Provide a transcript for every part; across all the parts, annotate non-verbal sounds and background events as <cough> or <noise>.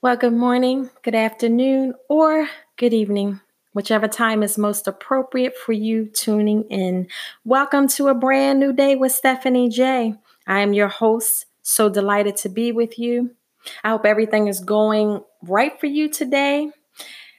Well, good morning, good afternoon, or good evening, whichever time is most appropriate for you tuning in. Welcome to a brand new day with Stephanie J. I am your host, so delighted to be with you. I hope everything is going right for you today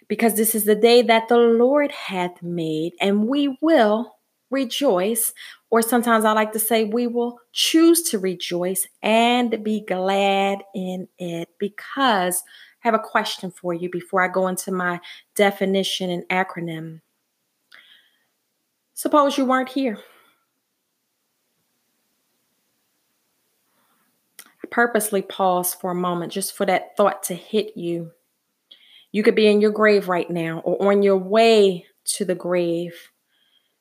because this is the day that the Lord hath made, and we will rejoice. Or sometimes I like to say, we will choose to rejoice and be glad in it because I have a question for you before I go into my definition and acronym. Suppose you weren't here. I purposely pause for a moment just for that thought to hit you. You could be in your grave right now or on your way to the grave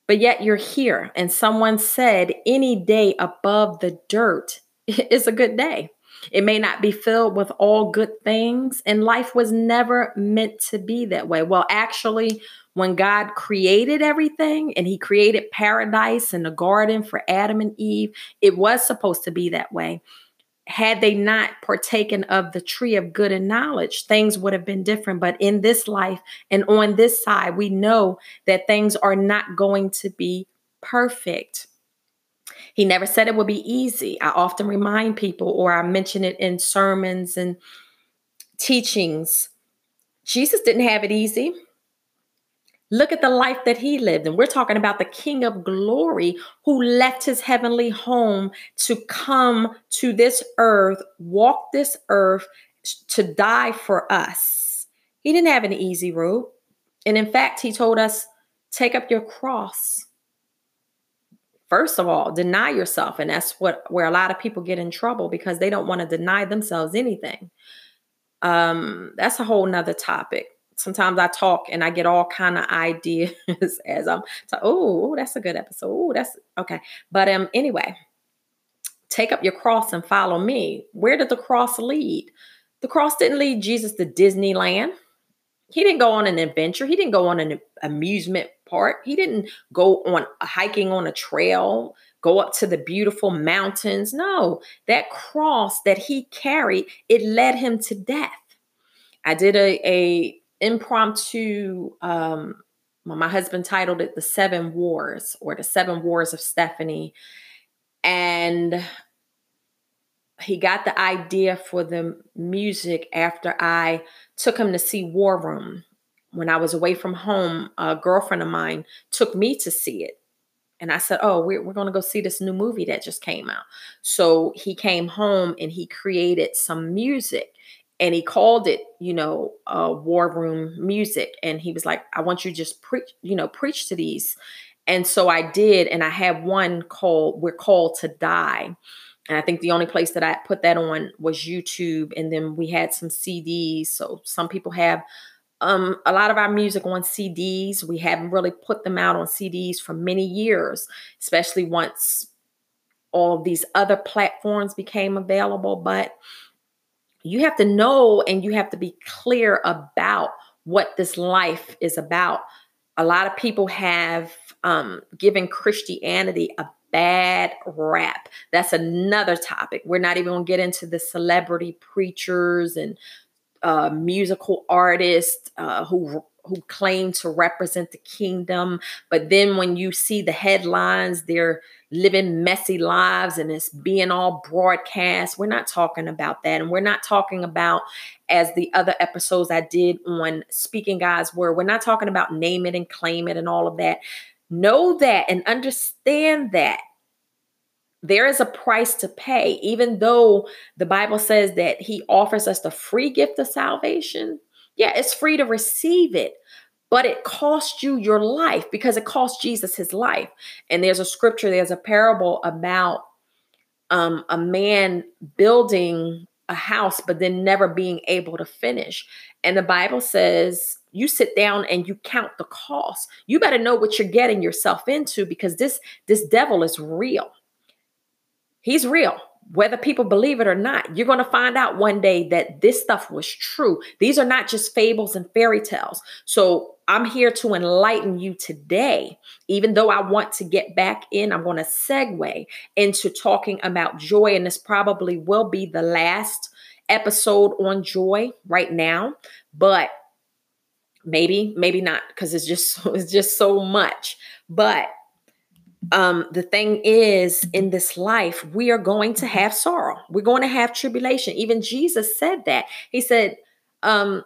but yet you're here. And someone said, any day above the dirt <laughs> is a good day. It may not be filled with all good things, and life was never meant to be that way. Well, actually, when God created everything and He created paradise and the garden for Adam and Eve, it was supposed to be that way had they not partaken of the tree of good and knowledge, things would have been different. But in this life and on this side, we know that things are not going to be perfect. He never said it would be easy. I often remind people, or I mention it in sermons and teachings. Jesus didn't have it easy. Look at the life that he lived. And we're talking about the King of glory who left his heavenly home to come to this earth, walk this earth to die for us. He didn't have an easy road. And in fact, he told us, take up your cross. First of all, deny yourself. And that's what where a lot of people get in trouble because they don't want to deny themselves anything. Um, that's a whole nother topic sometimes I talk and I get all kind of ideas <laughs> as I'm so oh, that's a good episode. Oh, that's okay. But um anyway, take up your cross and follow me. Where did the cross lead? The cross didn't lead Jesus to Disneyland. He didn't go on an adventure. He didn't go on an amusement park. He didn't go on hiking on a trail, go up to the beautiful mountains. No, that cross that he carried, it led him to death. I did a, a impromptu um my husband titled it the seven wars or the seven wars of stephanie. And he got the idea for the music after i took him to see war room. When i was away from home a girlfriend of mine took me to see it. And I said, Oh, we're, we're going to go see this new movie that just came out. So he came home and he created some music and he called it, you know, uh, war room music. And he was like, I want you to just preach, you know, preach to these. And so I did. And I had one called We're Called to Die. And I think the only place that I put that on was YouTube. And then we had some CDs. So some people have um, a lot of our music on CDs. We haven't really put them out on CDs for many years, especially once all these other platforms became available. But you have to know and you have to be clear about what this life is about. A lot of people have um, given Christianity a bad rap. That's another topic. We're not even going to get into the celebrity preachers and uh, musical artists uh, who who claim to represent the kingdom, but then when you see the headlines, they're living messy lives and it's being all broadcast. We're not talking about that. And we're not talking about, as the other episodes I did on speaking God's word, we're not talking about name it and claim it and all of that. Know that and understand that there is a price to pay, even though the Bible says that He offers us the free gift of salvation. Yeah, it's free to receive it, but it cost you your life because it cost Jesus his life. And there's a scripture, there's a parable about um, a man building a house, but then never being able to finish. And the Bible says, you sit down and you count the cost. You better know what you're getting yourself into because this this devil is real. He's real whether people believe it or not, you're going to find out one day that this stuff was true. These are not just fables and fairy tales. So I'm here to enlighten you today. Even though I want to get back in, I'm going to segue into talking about joy. And this probably will be the last episode on joy right now, but maybe, maybe not because it's just <laughs> it's just so much. But um the thing is in this life we are going to have sorrow. We're going to have tribulation. Even jesus said that. He said um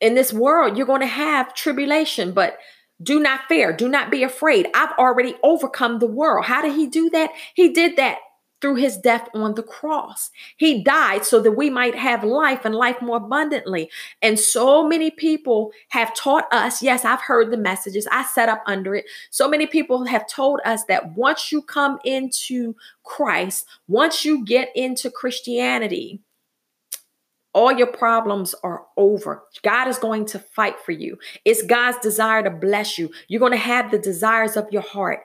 in this world you're going to have tribulation but do not fear. Do not be afraid. I've already overcome the world. How did he do that? He did that through his death on the cross. He died so that we might have life and life more abundantly. And so many people have taught us, yes, I've heard the messages, I set up under it. So many people have told us that once you come into Christ, once you get into Christianity, all your problems are over. God is going to fight for you. It's God's desire to bless you. You're going to have the desires of your heart.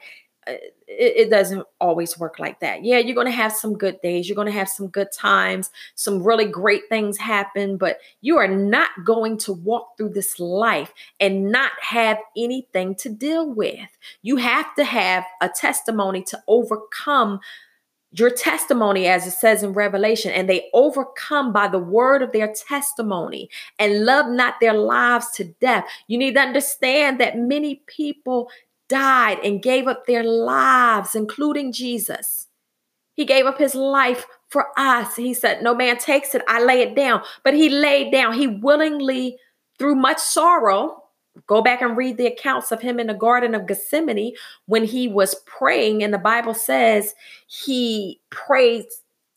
It, it, doesn't always work like that. Yeah, you're going to have some good days. You're going to have some good times. Some really great things happen, but you are not going to walk through this life and not have anything to deal with. You have to have a testimony to overcome your testimony, as it says in Revelation, and they overcome by the word of their testimony and love not their lives to death. You need to understand that many people died and gave up their lives, including Jesus. He gave up his life for us. He said, No man takes it, I lay it down. But he laid down, he willingly, through much sorrow, Go back and read the accounts of him in the Garden of Gethsemane when he was praying, and the Bible says he prayed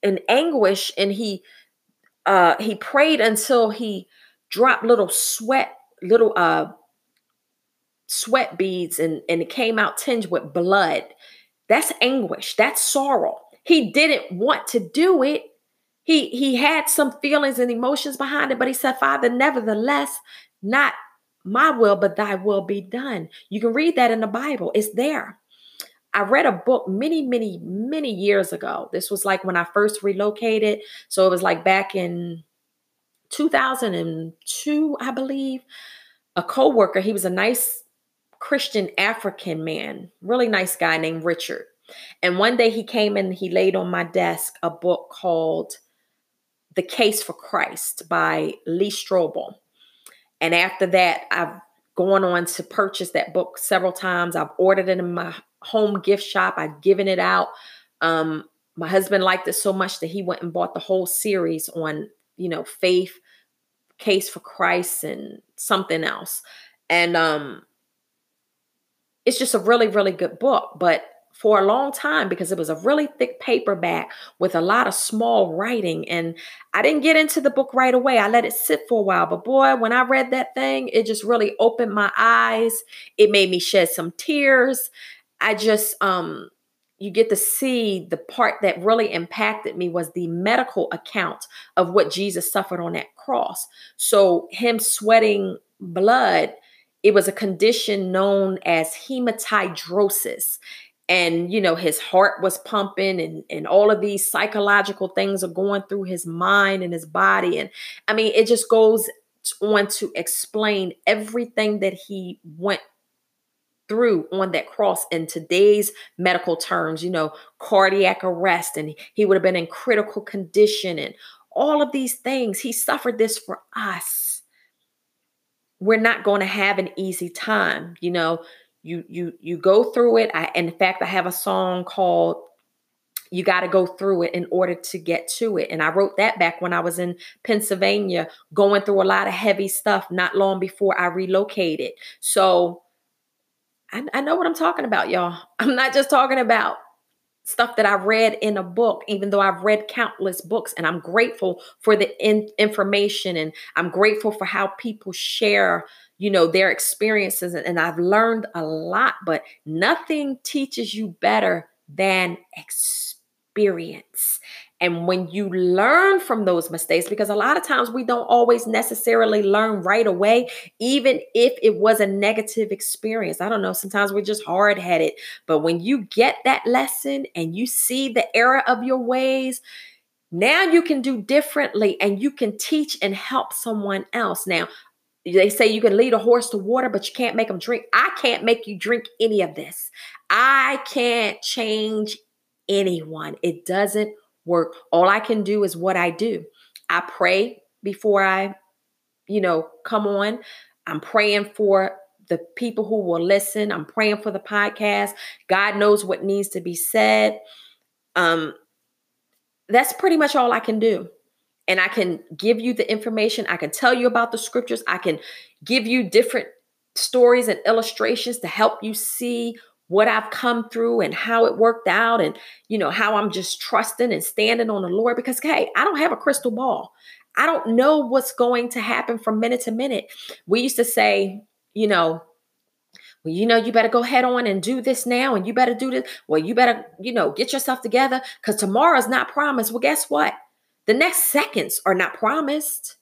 in anguish and he uh he prayed until he dropped little sweat, little uh sweat beads and, and it came out tinged with blood. That's anguish. That's sorrow. He didn't want to do it. He he had some feelings and emotions behind it, but he said, Father, nevertheless, not my will, but thy will be done. You can read that in the Bible. It's there. I read a book many, many, many years ago. This was like when I first relocated. So it was like back in 2002, I believe. A co-worker, he was a nice Christian African man, really nice guy named Richard. And one day he came and he laid on my desk a book called The Case for Christ by Lee Strobel. And after that, I've gone on to purchase that book several times. I've ordered it in my home gift shop, I've given it out. Um, my husband liked it so much that he went and bought the whole series on, you know, faith, case for Christ, and something else. And um, it's just a really, really good book. But for a long time, because it was a really thick paperback with a lot of small writing, and I didn't get into the book right away. I let it sit for a while. But boy, when I read that thing, it just really opened my eyes. It made me shed some tears. I just, um, you get to see the part that really impacted me was the medical account of what Jesus suffered on that cross. So, him sweating blood it was a condition known as hematidrosis. And you know his heart was pumping and and all of these psychological things are going through his mind and his body. And i mean it just goes on to explain everything that he went through on that cross in today's medical terms you know cardiac arrest and he would have been in critical condition and all of these things. He suffered this for us we're not going to have an easy time you know? You you you go through it. I in fact i have a song called you got to go through it in order to get to it. And i wrote that back when i was in pennsylvania going through a lot of heavy stuff not long before i relocated. So I, I know what i'm talking about y'all. <laughs> I'm not just talking about stuff that I read in a book, even though I've read countless books, and I'm grateful for the in- information and I'm grateful for how people share, you know, their experiences. And I've learned a lot, but nothing teaches you better than experience. And when you learn from those mistakes, because a lot of times we don't always necessarily learn right away, even if it was a negative experience. I don't know, sometimes we're just hard headed. But when you get that lesson and you see the error of your ways, now you can do differently and you can teach and help someone else. Now, they say you can lead a horse to water, but you can't make them drink. I can't make you drink any of this. I can't change anyone. It doesn't work. All I can do is what I do. I pray before I, you know, come on. I'm praying for the people who will listen. I'm praying for the podcast. God knows what needs to be said. Um, that's pretty much all I can do. And I can give you the information. I can tell you about the scriptures. I can give you different stories and illustrations to help you see what I've come through and how it worked out and you know how I'm just trusting and standing on the Lord because hey, I don't have a crystal ball. I don't know what's going to happen from minute to minute. We used to say, you know, well, you know, you better go head on and do this now, and you better do this. Well, you better, you know, get yourself together because tomorrow's not promised. Well, guess what? The next seconds are not promised.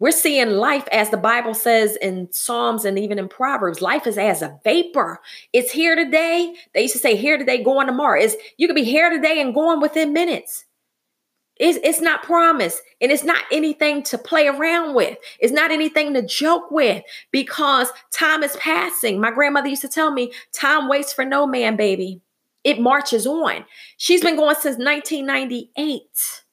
We're seeing life as the Bible says in Psalms and even in Proverbs. Life is as a vapor. It's here today. They used to say here today, going tomorrow. Is you could be here today and going within minutes. It's, it's not promise and it's not anything to play around with. It's not anything to joke with because time is passing. My grandmother used to tell me, time waits for no man, baby. It marches on. She's been going since 1998.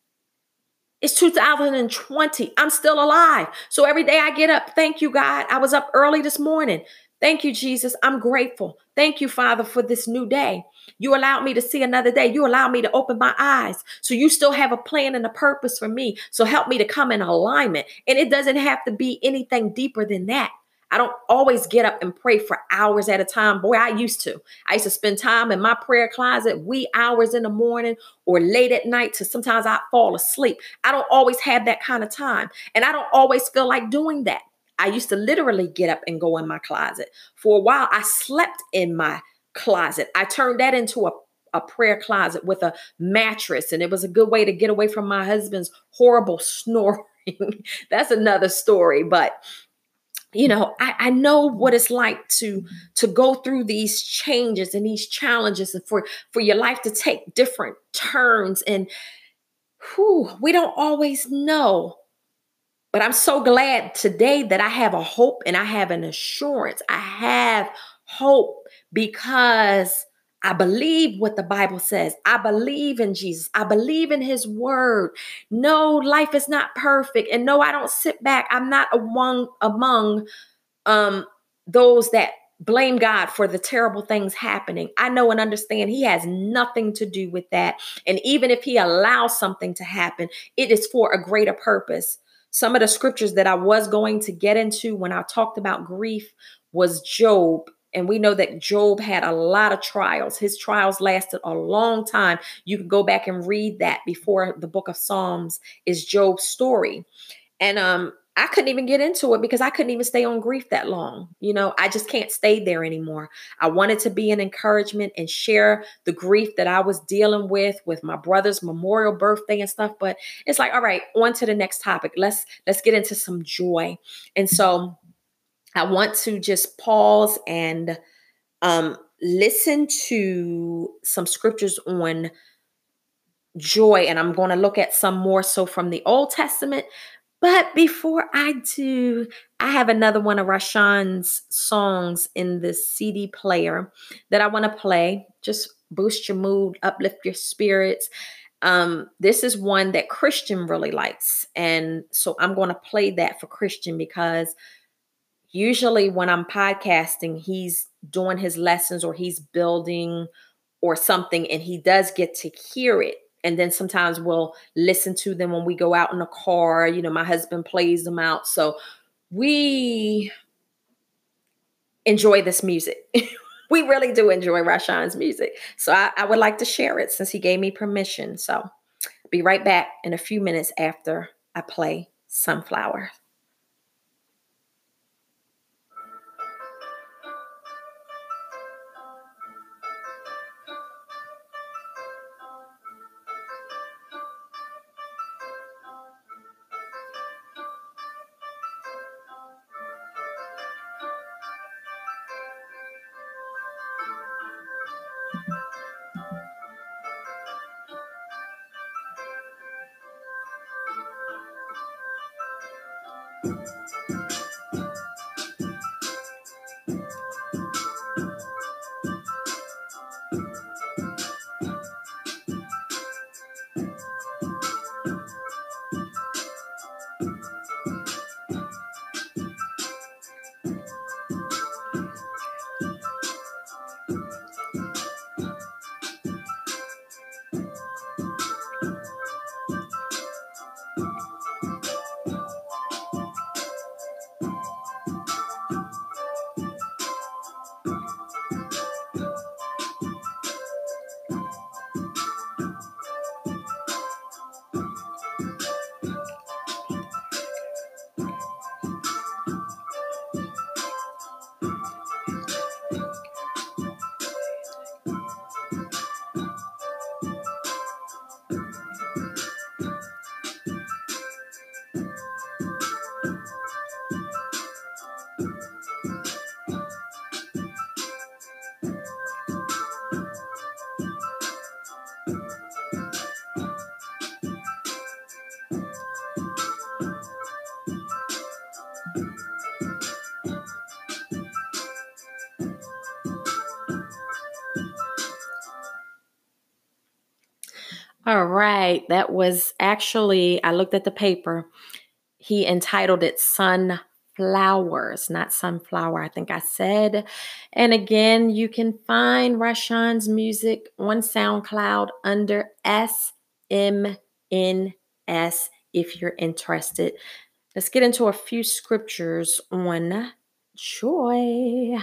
It's 2020. I'm still alive. So every day I get up, thank you, God. I was up early this morning. Thank you, Jesus. I'm grateful. Thank you, Father, for this new day. You allowed me to see another day. You allowed me to open my eyes. So you still have a plan and a purpose for me. So help me to come in alignment. And it doesn't have to be anything deeper than that. I don't always get up and pray for hours at a time. Boy, I used to. I used to spend time in my prayer closet, wee hours in the morning or late at night to sometimes I fall asleep. I don't always have that kind of time. And I don't always feel like doing that. I used to literally get up and go in my closet. For a while, I slept in my closet. I turned that into a a prayer closet with a mattress, and it was a good way to get away from my husband's horrible <laughs> snoring. That's another story, but you know I, I, know what it's like to to go through these changes and these challenges and for for your life to take different turns. And whew, we don't always know. But i'm so glad today that i have a hope and i have an assurance. I have hope because I believe what the Bible says. I believe in Jesus. I believe in his word. No, life is not perfect. And no, I don't sit back. I'm not among among um those that blame God for the terrible things happening. I know and understand he has nothing to do with that. And even if he allows something to happen, it is for a greater purpose. Some of the scriptures that I was going to get into when I talked about grief was Job and we know that Job had a lot of trials. His trials lasted a long time. You can go back and read that before the book of Psalms is Job's story. And um I couldn't even get into it because I couldn't even stay on grief that long. You know, I just can't stay there anymore. I wanted to be an encouragement and share the grief that I was dealing with with my brother's memorial birthday and stuff, but it's like, all right, on to the next topic. Let's let's get into some joy. And so I want to just pause and um, listen to some scriptures on joy, and I'm going to look at some more so from the Old Testament. But before I do, I have another one of Rashawn's songs in the CD player that I want to play. Just boost your mood, uplift your spirits. Um, this is one that Christian really likes. And so I'm going to play that for Christian because usually when I'm podcasting, he's doing his lessons or he's building or something, and he does get to hear it. And then sometimes we'll listen to them when we go out in the car. You know, my husband plays them out. So we enjoy this music. <laughs> we really do enjoy Rashawn's music. So I, I, would like to share it since he gave me permission. So be right back in a few minutes after I play Sunflower. All right. That was actually, I looked at the paper. He entitled it Sunflowers, not Sunflower, I think I said. And again, you can find Rashawn's music on SoundCloud under SMNS if you're interested. Let's get into a few scriptures on joy.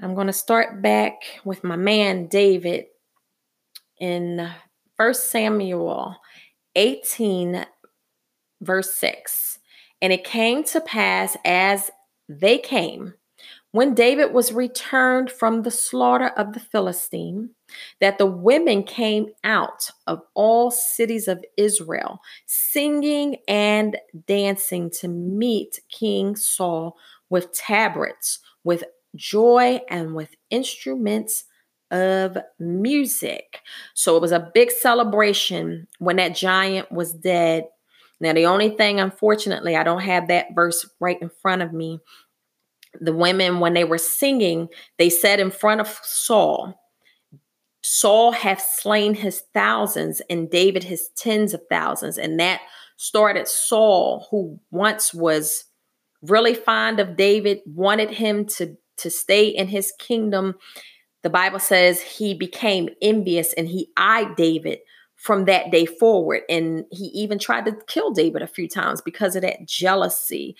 I'm going to start back with my man David in 1 Samuel 18, verse 6. And it came to pass as they came, when David was returned from the slaughter of the Philistine, that the women came out of all cities of Israel, singing and dancing to meet King Saul with tabrets, with joy, and with instruments of music. So it was a big celebration when that giant was dead. Now, the only thing, unfortunately, I don't have that verse right in front of me. The women, when they were singing, they said in front of Saul, Saul hath slain his thousands and David his tens of thousands. And that started Saul, who once was really fond of David, wanted him to, to stay in his kingdom the Bible says he became envious and he eyed David from that day forward. And he even tried to kill David a few times because of that jealousy.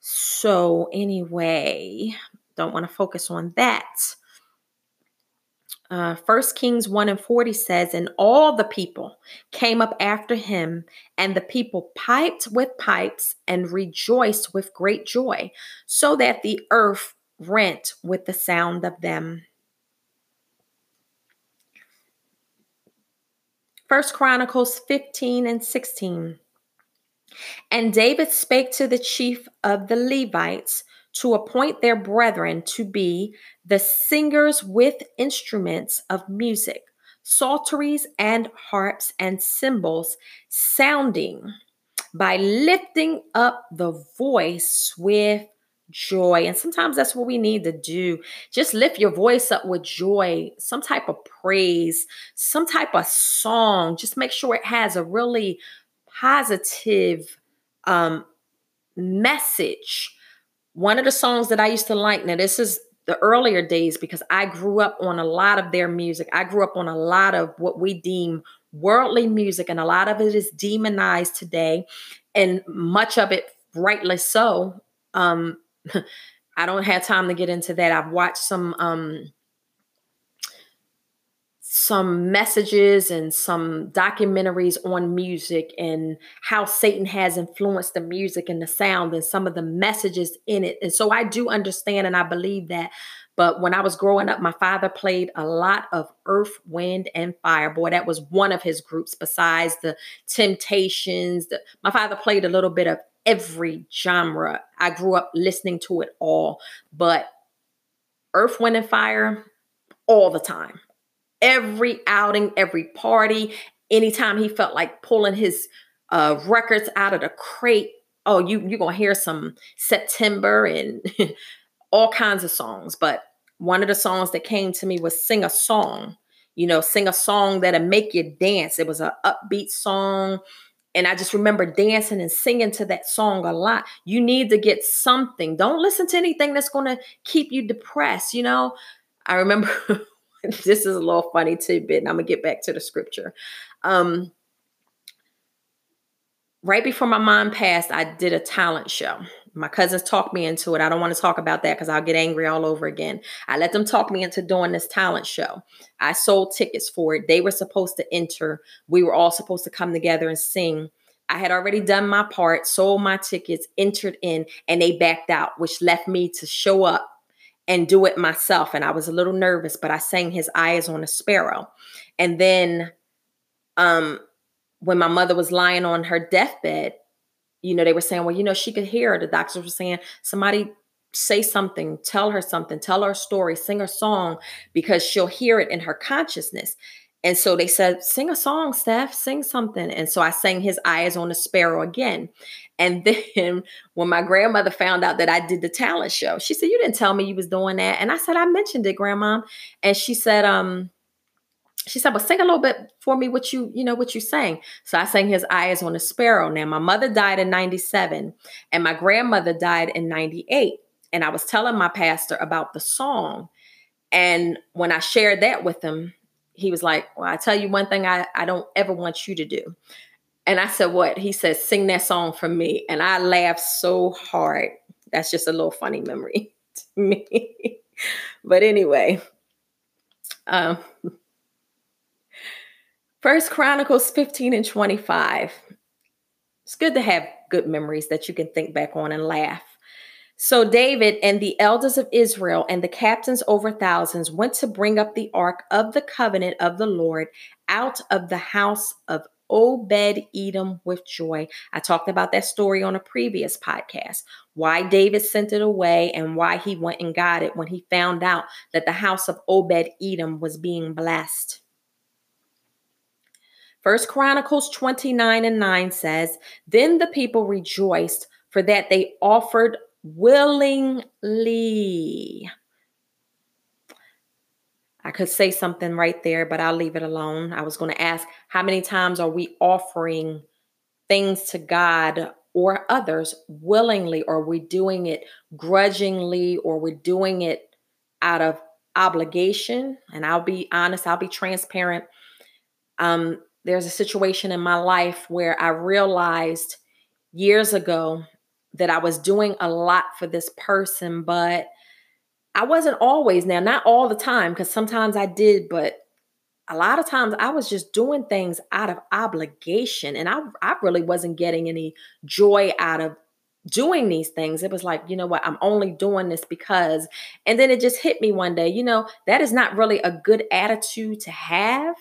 So, anyway, don't want to focus on that. Uh, 1 Kings 1 and 40 says, And all the people came up after him, and the people piped with pipes and rejoiced with great joy, so that the earth rent with the sound of them. First Chronicles 15 and 16. And David spake to the chief of the Levites to appoint their brethren to be the singers with instruments of music, psalteries and harps and cymbals, sounding by lifting up the voice with joy. And sometimes that's what we need to do. Just lift your voice up with joy, some type of praise, some type of song. Just make sure it has a really positive um, message. One of the songs that I used to like, now this is the earlier days because I grew up on a lot of their music. I grew up on a lot of what we deem worldly music, and a lot of it is demonized today, and much of it rightly so. Um, I don't have time to get into that. I've watched some um some messages and some documentaries on music and how Satan has influenced the music and the sound and some of the messages in it. And so I do understand and I believe that. But when I was growing up, my father played a lot of Earth, Wind, and Fire. Boy, that was one of his groups besides the Temptations. The, my father played a little bit of every genre. I grew up listening to it all, but Earth, Wind, and Fire all the time. Every outing, every party, anytime he felt like pulling his uh, records out of the crate. Oh, you you're gonna hear some September and <laughs> all kinds of songs. But one of the songs that came to me was "Sing a Song." You know, sing a song that'll make you dance. It was an upbeat song and I just remember dancing and singing to that song a lot. You need to get something. Don't listen to anything that's going to keep you depressed. You know, I remember <laughs> this is a little funny tidbit, and I'm going to get back to the scripture. Um, right before my mom passed, I did a talent show. My cousins talked me into it. I don't want to talk about that because I'll get angry all over again. I let them talk me into doing this talent show. I sold tickets for it. They were supposed to enter. We were all supposed to come together and sing. I had already done my part, sold my tickets, entered in, and they backed out, which left me to show up and do it myself. And I was a little nervous, but I sang His Eyes on a Sparrow. And then um when my mother was lying on her deathbed, you know, they were saying, well, you know, she could hear. The doctors were saying, somebody say something, tell her something, tell her a story, sing her song, because she'll hear it in her consciousness. And so they said, Sing a song, Steph, sing something. And so I sang His Eyes on a Sparrow again. And <laughs> then when my grandmother found out that I did the talent show, she said, You didn't tell me you was doing that. And I said, I mentioned it, Grandma. And she said, um, she said, well, sing a little bit for me what you, you know, what you sang. So I sang his eyes on a sparrow. Now, my mother died in 97 and my grandmother died in 98. And I was telling my pastor about the song. And when I shared that with him, he was like, Well, I tell you one thing I, I don't ever want you to do. And I said, What? He said, Sing that song for me. And I laughed so hard. That's just a little funny memory <laughs> to me. but anyway, um, First Chronicles 15 and 25. It's good to have good memories that you can think back on and laugh. So David and the elders of Israel and the captains over thousands went to bring up the ark of the covenant of the Lord out of the house of Obed Edom with joy. I talked about that story on a previous podcast. Why David sent it away and why he went and got it when he found out that the house of Obed Edom was being blessed. First Chronicles 29 and 9 says, Then the people rejoiced for that they offered willingly. I could say something right there, but I'll leave it alone. I was going to ask how many times are we offering things to God or others willingly, or we doing it grudgingly, or we're doing it out of obligation? And I'll be honest, I'll be transparent. Um, there's a situation in my life where I realized years ago that I was doing a lot for this person, but I wasn't always now, not all the time, because sometimes I did, but a lot of times I was just doing things out of obligation and I, I really wasn't getting any joy out of doing these things. It was like, you know what, I'm only doing this because. And then it just hit me one day, you know, that is not really a good attitude to have.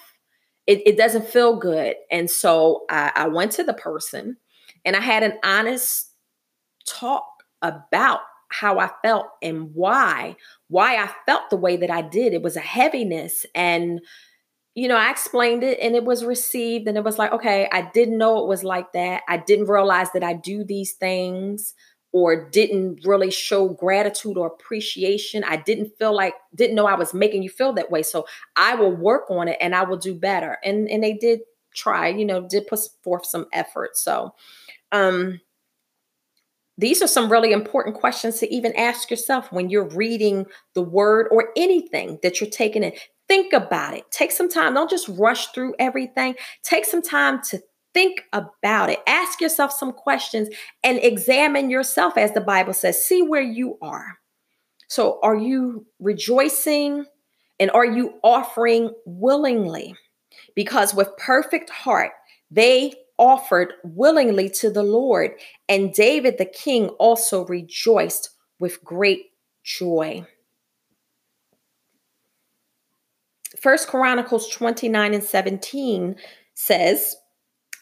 It, it doesn't feel good. And so I, I went to the person and I had an honest talk about how I felt and why, why I felt the way that I did. It was a heaviness. And, you know, I explained it and it was received. And it was like, okay, I didn't know it was like that. I didn't realize that I do these things or didn't really show gratitude or appreciation. I didn't feel like, didn't know I was making you feel that way. So I will work on it and I will do better. And and they did try, you know, did put forth some effort. So um these are some really important questions to even ask yourself when you're reading the word or anything that you're taking in. Think about it. Take some time. Don't just rush through everything. Take some time to think about it. Ask yourself some questions and examine yourself, as the Bible says. See where you are. So, are you rejoicing and are you offering willingly? Because with perfect heart, they offered willingly to the Lord, and David the king also rejoiced with great joy. First Chronicles 29 and 17 says,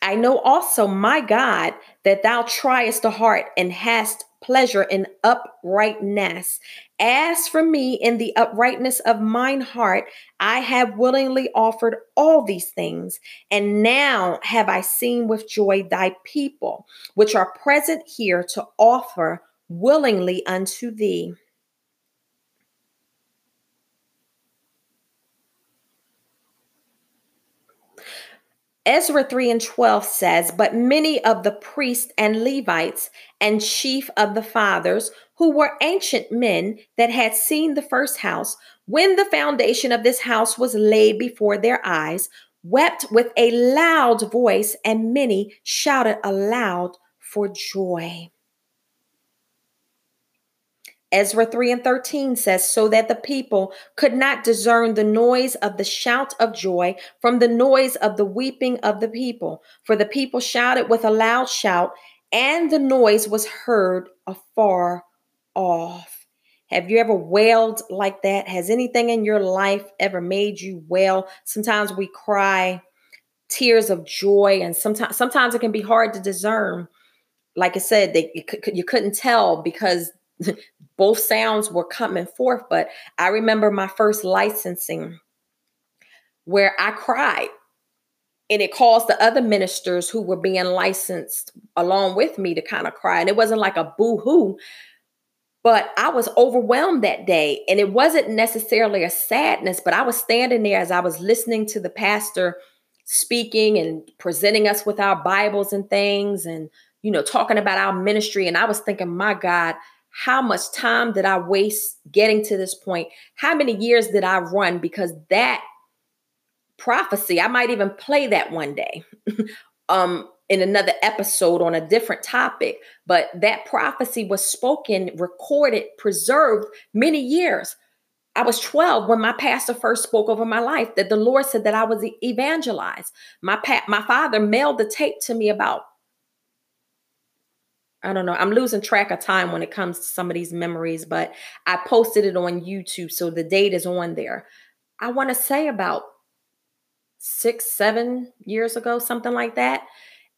I know also, my God, that thou triest the heart and hast pleasure in uprightness. As for me, in the uprightness of mine heart, I have willingly offered all these things. And now have I seen with joy thy people, which are present here to offer willingly unto thee. Ezra 3 and 12 says, But many of the priests and Levites and chief of the fathers, who were ancient men that had seen the first house, when the foundation of this house was laid before their eyes, wept with a loud voice, and many shouted aloud for joy. Ezra 3 and 13 says, So that the people could not discern the noise of the shout of joy from the noise of the weeping of the people. For the people shouted with a loud shout, and the noise was heard afar off. Have you ever wailed like that? Has anything in your life ever made you wail? Sometimes we cry tears of joy, and sometimes sometimes it can be hard to discern. Like I said, they, you couldn't tell because both sounds were coming forth. But I remember my first licensing where I cried. And it caused the other ministers who were being licensed along with me to kind of cry. And it wasn't like a boo hoo, but I was overwhelmed that day. And it wasn't necessarily a sadness, but I was standing there as I was listening to the pastor speaking and presenting us with our Bibles and things and, you know, talking about our ministry. And I was thinking, my God, how much time did I waste getting to this point? How many years did I run? Because that prophecy, I might even play that one day. <laughs> um, in another episode on a different topic, but that prophecy was spoken, recorded, preserved many years. I was 12 when my pastor first spoke over my life that the Lord said that I was evangelized. My pa- my father mailed the tape to me about I don't know. I'm losing track of time when it comes to some of these memories, but I posted it on YouTube so the date is on there. I want to say about 6 7 years ago, something like that.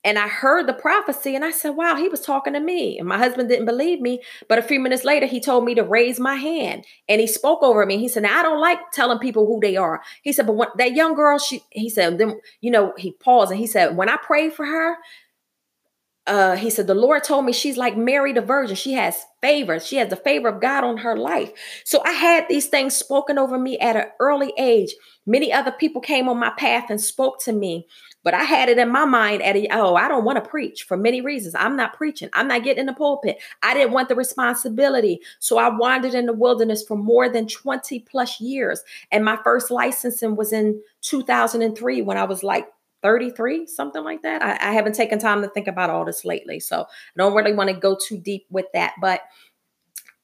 And I heard the prophecy and I said, wow, he was talking to me. And my husband didn't believe me. But a few minutes later, he told me to raise my hand and he spoke over me. He said, I don't like telling people who they are. He said, but that young girl, she, he said, then, you know, he paused and he said, when I prayed for her, uh, he said, the Lord told me she's like Mary the Virgin. She has favor. She has the favor of God on her life. So I had these things spoken over me at an early age. Many other people came on my path and spoke to me. But I had it in my mind at a, oh, I don't want to preach for many reasons. I'm not preaching. I'm not getting in the pulpit. I didn't want the responsibility. So I wandered in the wilderness for more than 20 plus years. And my first licensing was in 2003 when I was like 33, something like that. I, I haven't taken time to think about all this lately. So I don't really want to go too deep with that. But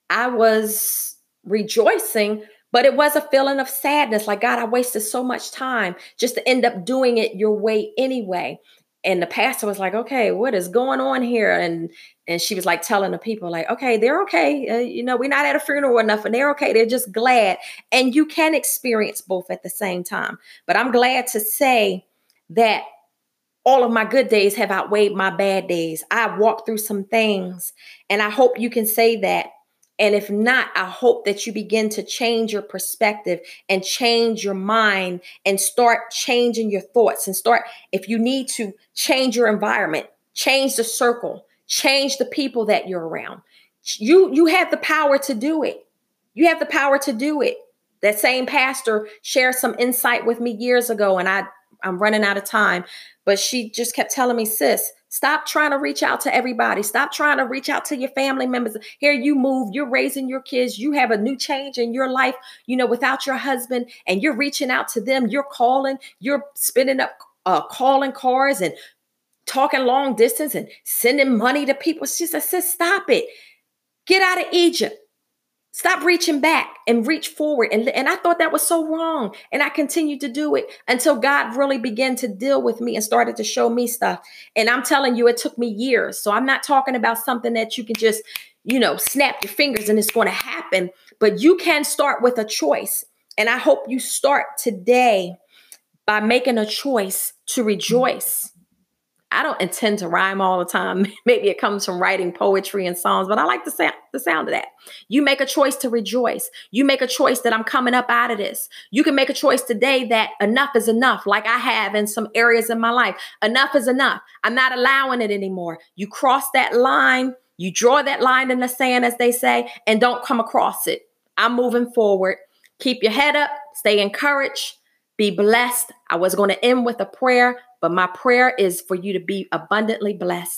I was rejoicing but it was a feeling of sadness like, God, I wasted so much time just to end up doing it your way anyway. And the pastor was like, okay, what is going on here? And and she was like telling the people, like, okay, they're okay. Uh, you know, we're not at a funeral or nothing. They're okay. They're just glad. And you can experience both at the same time. But I'm glad to say that all of my good days have outweighed my bad days. I've walked through some things, and I hope you can say that and if not, I hope that you begin to change your perspective and change your mind and start changing your thoughts and start, if you need to, change your environment, change the circle, change the people that you're around. You you have the power to do it. You have the power to do it. That same pastor shared some insight with me years ago, and I I'm running out of time, but she just kept telling me, sis, Stop trying to reach out to everybody. Stop trying to reach out to your family members. Here you move, you're raising your kids, you have a new change in your life, you know, without your husband, and you're reaching out to them, you're calling, you're spinning up uh, calling cars and talking long distance and sending money to people. She said, sis, stop it. Get out of Egypt. Stop reaching back and reach forward. And, and I thought that was so wrong. And I continued to do it until God really began to deal with me and started to show me stuff. And I'm telling you, it took me years. So I'm not talking about something that you can just, you know, snap your fingers and it's going to happen. But you can start with a choice. And I hope you start today by making a choice to rejoice I don't intend to rhyme all the time. <laughs> Maybe it comes from writing poetry and songs, but I like the sound, the sound of that. You make a choice to rejoice. You make a choice that I'm coming up out of this. You can make a choice today that enough is enough, like I have in some areas in my life. Enough is enough. I'm not allowing it anymore. You cross that line, you draw that line in the sand, as they say, and don't come across it. I'm moving forward. Keep your head up, stay encouraged, be blessed. I was going to end with a prayer. But my prayer is for you to be abundantly blessed.